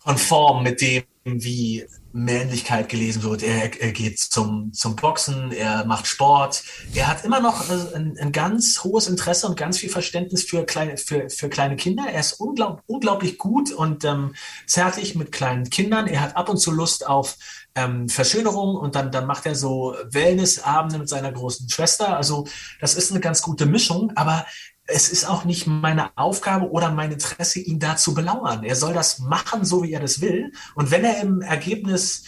konform mit dem, wie Männlichkeit gelesen wird. Er, er geht zum, zum Boxen, er macht Sport. Er hat immer noch äh, ein, ein ganz hohes Interesse und ganz viel Verständnis für kleine, für, für kleine Kinder. Er ist unglaub, unglaublich gut und ähm, zärtlich mit kleinen Kindern. Er hat ab und zu Lust auf ähm, Verschönerung und dann, dann macht er so Wellnessabende mit seiner großen Schwester. Also das ist eine ganz gute Mischung, aber es ist auch nicht meine Aufgabe oder mein Interesse, ihn da zu belauern. Er soll das machen, so wie er das will. Und wenn er im Ergebnis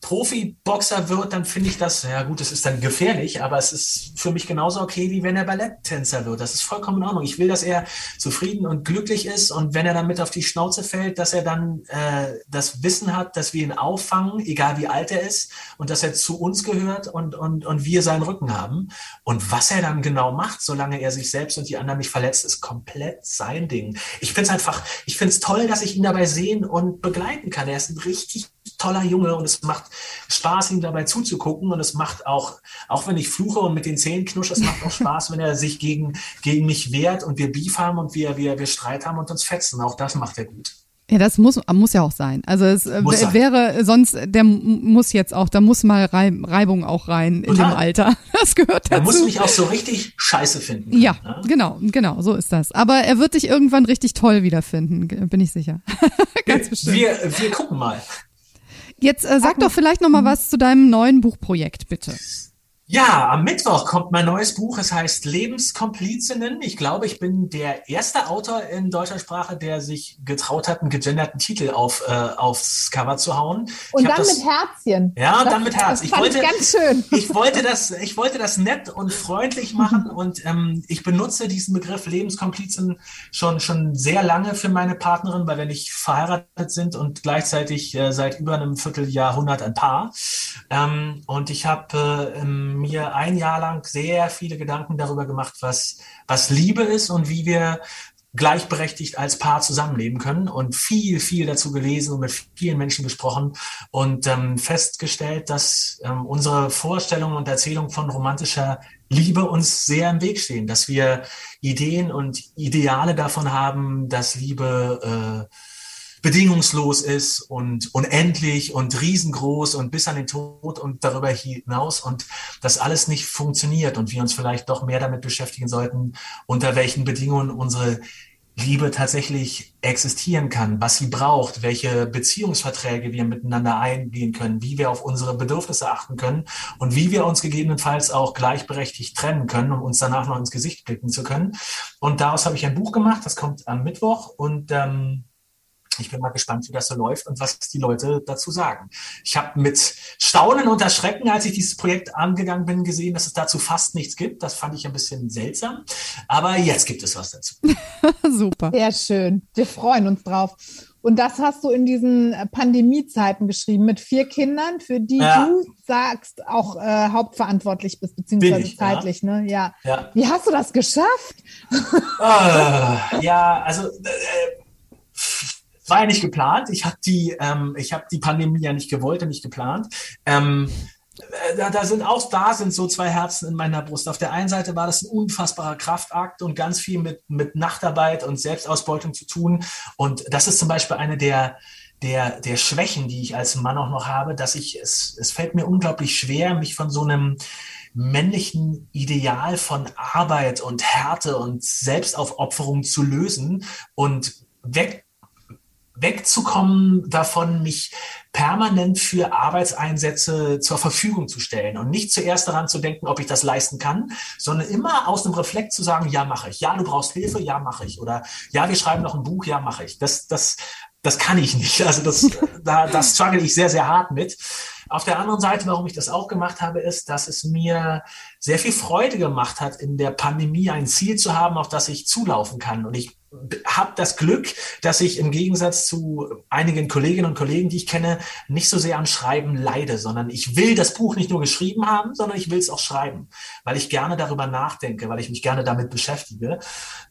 Profiboxer wird, dann finde ich das, ja gut, es ist dann gefährlich, aber es ist für mich genauso okay, wie wenn er Balletttänzer wird. Das ist vollkommen in Ordnung. Ich will, dass er zufrieden und glücklich ist und wenn er dann mit auf die Schnauze fällt, dass er dann äh, das Wissen hat, dass wir ihn auffangen, egal wie alt er ist und dass er zu uns gehört und, und, und wir seinen Rücken haben. Und was er dann genau macht, solange er sich selbst und die anderen nicht verletzt, ist komplett sein Ding. Ich finde es einfach, ich finde es toll, dass ich ihn dabei sehen und begleiten kann. Er ist ein richtig toller Junge und es macht Spaß, ihm dabei zuzugucken und es macht auch, auch wenn ich fluche und mit den Zähnen knusche, es macht auch Spaß, wenn er sich gegen, gegen mich wehrt und wir Beef haben und wir, wir, wir Streit haben und uns fetzen. Auch das macht er gut. Ja, das muss, muss ja auch sein. Also es äh, wäre sonst, der muss jetzt auch, da muss mal Reibung auch rein Total. in dem Alter. Das gehört dazu. Er muss mich auch so richtig scheiße finden. Können, ja, ne? genau, genau, so ist das. Aber er wird dich irgendwann richtig toll wiederfinden, bin ich sicher. Ganz bestimmt. Wir, wir gucken mal. Jetzt äh, sag doch vielleicht noch mal was zu deinem neuen Buchprojekt, bitte. Ja, am Mittwoch kommt mein neues Buch. Es heißt Lebenskomplizinnen. Ich glaube, ich bin der erste Autor in deutscher Sprache, der sich getraut hat, einen gegenderten Titel auf, äh, aufs Cover zu hauen. Und dann das, mit Herzchen. Ja, und dann mit Herz. Ich wollte, ganz schön. Ich wollte das, ich wollte das nett und freundlich machen und ähm, ich benutze diesen Begriff Lebenskomplizen schon, schon sehr lange für meine Partnerin, weil wir nicht verheiratet sind und gleichzeitig äh, seit über einem Vierteljahrhundert ein Paar. Ähm, und ich habe äh, mir ein Jahr lang sehr viele Gedanken darüber gemacht, was, was Liebe ist und wie wir gleichberechtigt als Paar zusammenleben können und viel, viel dazu gelesen und mit vielen Menschen gesprochen und ähm, festgestellt, dass ähm, unsere Vorstellungen und Erzählungen von romantischer Liebe uns sehr im Weg stehen, dass wir Ideen und Ideale davon haben, dass Liebe äh, bedingungslos ist und unendlich und riesengroß und bis an den Tod und darüber hinaus und das alles nicht funktioniert und wir uns vielleicht doch mehr damit beschäftigen sollten, unter welchen Bedingungen unsere Liebe tatsächlich existieren kann, was sie braucht, welche Beziehungsverträge wir miteinander eingehen können, wie wir auf unsere Bedürfnisse achten können und wie wir uns gegebenenfalls auch gleichberechtigt trennen können, um uns danach noch ins Gesicht blicken zu können. Und daraus habe ich ein Buch gemacht, das kommt am Mittwoch und ähm, ich bin mal gespannt, wie das so läuft und was die Leute dazu sagen. Ich habe mit Staunen und Erschrecken, als ich dieses Projekt angegangen bin, gesehen, dass es dazu fast nichts gibt. Das fand ich ein bisschen seltsam. Aber jetzt gibt es was dazu. Super. Sehr schön. Wir freuen uns drauf. Und das hast du in diesen Pandemiezeiten geschrieben mit vier Kindern, für die ja. du sagst, auch äh, hauptverantwortlich bist, beziehungsweise ich, zeitlich, ja. ne? Ja. ja. Wie hast du das geschafft? Uh, ja, also äh, war ja nicht geplant. Ich habe die, ähm, ich habe die Pandemie ja nicht gewollt und nicht geplant. Ähm, äh, da, da sind auch da sind so zwei Herzen in meiner Brust. Auf der einen Seite war das ein unfassbarer Kraftakt und ganz viel mit, mit Nachtarbeit und Selbstausbeutung zu tun. Und das ist zum Beispiel eine der, der, der Schwächen, die ich als Mann auch noch habe, dass ich, es, es fällt mir unglaublich schwer, mich von so einem männlichen Ideal von Arbeit und Härte und Selbstaufopferung zu lösen und weg wegzukommen davon, mich permanent für Arbeitseinsätze zur Verfügung zu stellen und nicht zuerst daran zu denken, ob ich das leisten kann, sondern immer aus einem Reflekt zu sagen, ja, mache ich. Ja, du brauchst Hilfe, ja, mache ich. Oder ja, wir schreiben noch ein Buch, ja, mache ich. Das, das, das kann ich nicht. Also das, da, das struggle ich sehr, sehr hart mit. Auf der anderen Seite, warum ich das auch gemacht habe, ist, dass es mir sehr viel Freude gemacht hat, in der Pandemie ein Ziel zu haben, auf das ich zulaufen kann. Und ich habe das Glück, dass ich im Gegensatz zu einigen Kolleginnen und Kollegen, die ich kenne, nicht so sehr am Schreiben leide, sondern ich will das Buch nicht nur geschrieben haben, sondern ich will es auch schreiben, weil ich gerne darüber nachdenke, weil ich mich gerne damit beschäftige.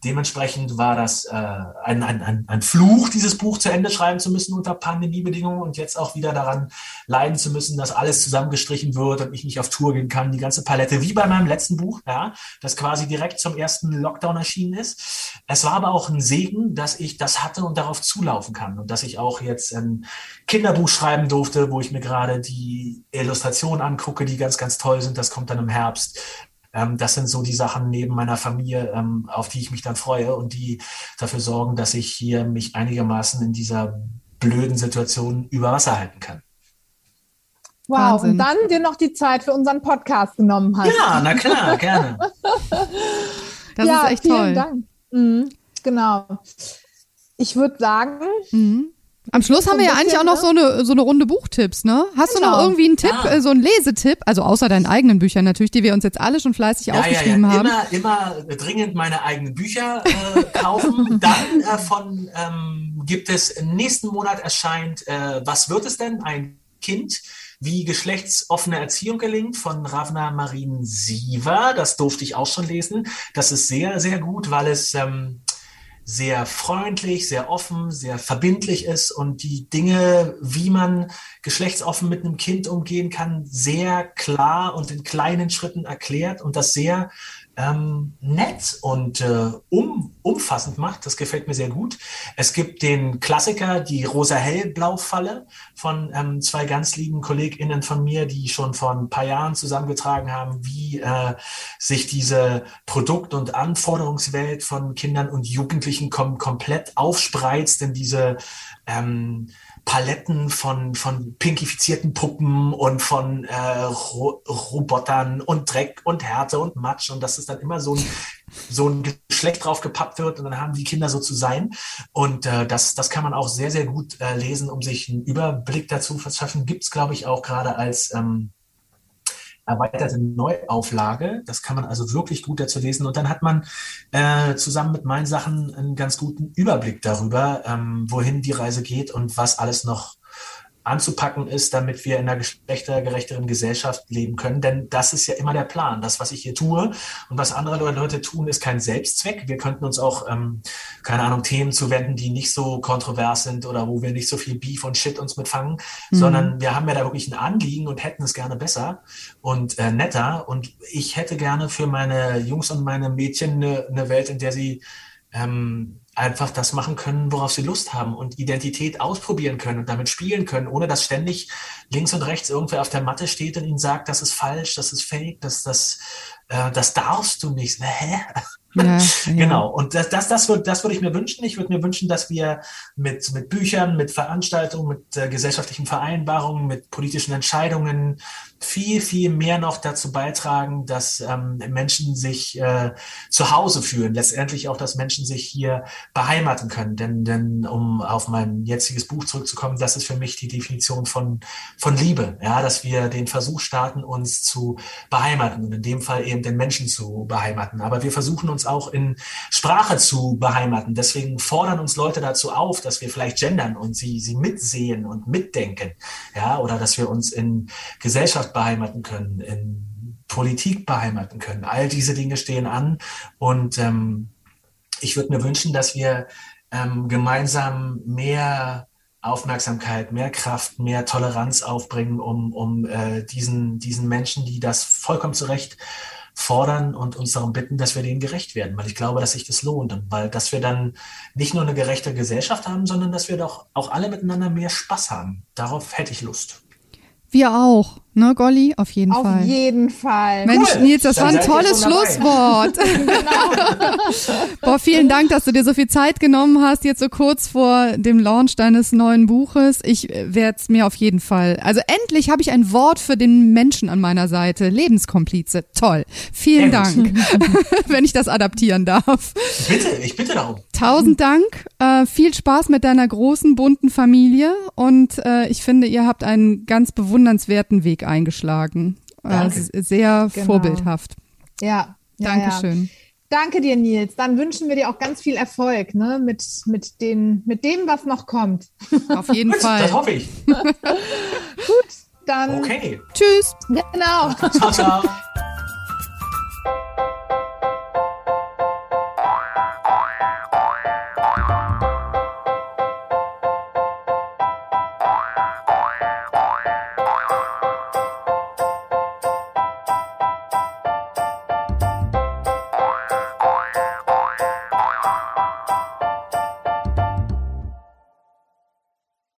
Dementsprechend war das äh, ein, ein, ein, ein Fluch, dieses Buch zu Ende schreiben zu müssen unter Pandemiebedingungen und jetzt auch wieder daran leiden zu müssen, dass alles zusammengestrichen wird und ich nicht auf Tour gehen kann, die ganze Palette, wie bei meinem letzten Buch, ja, das quasi direkt zum ersten Lockdown erschienen ist. Es war aber auch ein Segen, dass ich das hatte und darauf zulaufen kann und dass ich auch jetzt ein Kinderbuch schreiben durfte, wo ich mir gerade die Illustrationen angucke, die ganz, ganz toll sind. Das kommt dann im Herbst. Ähm, das sind so die Sachen neben meiner Familie, ähm, auf die ich mich dann freue und die dafür sorgen, dass ich hier mich einigermaßen in dieser blöden Situation über Wasser halten kann. Wow, Wahnsinn. und dann dir noch die Zeit für unseren Podcast genommen hast. Ja, na klar, gerne. das ja, ist echt vielen toll. Dank. Mhm. Genau. Ich würde sagen. Mhm. Am Schluss haben wir ja eigentlich auch noch ne? so eine, so eine Runde Buchtipps, ne? Hast genau. du noch genau. irgendwie einen Tipp, ja. Äh, so einen Lesetipp? Also außer deinen eigenen Büchern natürlich, die wir uns jetzt alle schon fleißig ja, aufgeschrieben ja, ja. haben. Immer, immer dringend meine eigenen Bücher äh, kaufen. Dann äh, von ähm, gibt es nächsten Monat erscheint äh, Was wird es denn? Ein Kind wie geschlechtsoffene Erziehung gelingt von Ravna Marin Siever. Das durfte ich auch schon lesen. Das ist sehr, sehr gut, weil es ähm, sehr freundlich, sehr offen, sehr verbindlich ist und die Dinge, wie man geschlechtsoffen mit einem Kind umgehen kann, sehr klar und in kleinen Schritten erklärt und das sehr ähm, nett und äh, um, umfassend macht. Das gefällt mir sehr gut. Es gibt den Klassiker, die rosa-hellblau-Falle von ähm, zwei ganz lieben KollegInnen von mir, die schon vor ein paar Jahren zusammengetragen haben, wie äh, sich diese Produkt- und Anforderungswelt von Kindern und Jugendlichen kom komplett aufspreizt in diese ähm, Paletten von, von pinkifizierten Puppen und von äh, Ro Robotern und Dreck und Härte und Matsch und dass es dann immer so ein, so ein Geschlecht drauf gepappt wird und dann haben die Kinder so zu sein. Und äh, das, das kann man auch sehr, sehr gut äh, lesen, um sich einen Überblick dazu zu verschaffen. Gibt es, glaube ich, auch gerade als ähm, erweiterte Neuauflage. Das kann man also wirklich gut dazu lesen. Und dann hat man äh, zusammen mit meinen Sachen einen ganz guten Überblick darüber, ähm, wohin die Reise geht und was alles noch anzupacken ist, damit wir in einer geschlechtergerechteren Gesellschaft leben können. Denn das ist ja immer der Plan. Das, was ich hier tue und was andere Leute tun, ist kein Selbstzweck. Wir könnten uns auch, ähm, keine Ahnung, Themen zuwenden, die nicht so kontrovers sind oder wo wir nicht so viel Beef und Shit uns mitfangen, mhm. sondern wir haben ja da wirklich ein Anliegen und hätten es gerne besser und äh, netter. Und ich hätte gerne für meine Jungs und meine Mädchen eine, eine Welt, in der sie ähm, einfach das machen können, worauf sie Lust haben und Identität ausprobieren können und damit spielen können, ohne dass ständig links und rechts irgendwer auf der Matte steht und ihnen sagt, das ist falsch, das ist fake, das, das, äh, das darfst du nicht. Hä? Ja, genau. Und das, das, das, würde, das würde ich mir wünschen. Ich würde mir wünschen, dass wir mit, mit Büchern, mit Veranstaltungen, mit äh, gesellschaftlichen Vereinbarungen, mit politischen Entscheidungen viel, viel mehr noch dazu beitragen, dass ähm, Menschen sich äh, zu Hause fühlen. Letztendlich auch, dass Menschen sich hier beheimaten können. Denn, denn um auf mein jetziges Buch zurückzukommen, das ist für mich die Definition von, von Liebe. Ja, dass wir den Versuch starten, uns zu beheimaten und in dem Fall eben den Menschen zu beheimaten. Aber wir versuchen uns auch in Sprache zu beheimaten. Deswegen fordern uns Leute dazu auf, dass wir vielleicht gendern und sie, sie mitsehen und mitdenken. Ja, oder dass wir uns in Gesellschaft beheimaten können, in Politik beheimaten können. All diese Dinge stehen an und ähm, ich würde mir wünschen, dass wir ähm, gemeinsam mehr Aufmerksamkeit, mehr Kraft, mehr Toleranz aufbringen, um, um äh, diesen, diesen Menschen, die das vollkommen zu Recht fordern und uns darum bitten, dass wir denen gerecht werden, weil ich glaube, dass sich das lohnt und weil, dass wir dann nicht nur eine gerechte Gesellschaft haben, sondern dass wir doch auch alle miteinander mehr Spaß haben. Darauf hätte ich Lust. Wir auch. Ne, Golli? Auf jeden Auf Fall. Auf jeden Fall. Mensch, cool. Nils, das Dann war ein tolles Schlusswort. genau. Boah, vielen Dank, dass du dir so viel Zeit genommen hast, jetzt so kurz vor dem Launch deines neuen Buches. Ich äh, werde es mir auf jeden Fall. Also endlich habe ich ein Wort für den Menschen an meiner Seite. Lebenskomplize. Toll. Vielen Dank, wenn ich das adaptieren darf. Bitte, ich bitte darum. Tausend Dank. Äh, viel Spaß mit deiner großen, bunten Familie. Und äh, ich finde, ihr habt einen ganz bewundernswerten Weg eingeschlagen. Äh, sehr genau. vorbildhaft. Ja. Dankeschön. Ja. Danke dir, Nils. Dann wünschen wir dir auch ganz viel Erfolg ne? mit, mit, den, mit dem, was noch kommt. Auf jeden Fall. Das hoffe ich. Gut, dann. Okay. Tschüss. Genau. Ciao, ciao.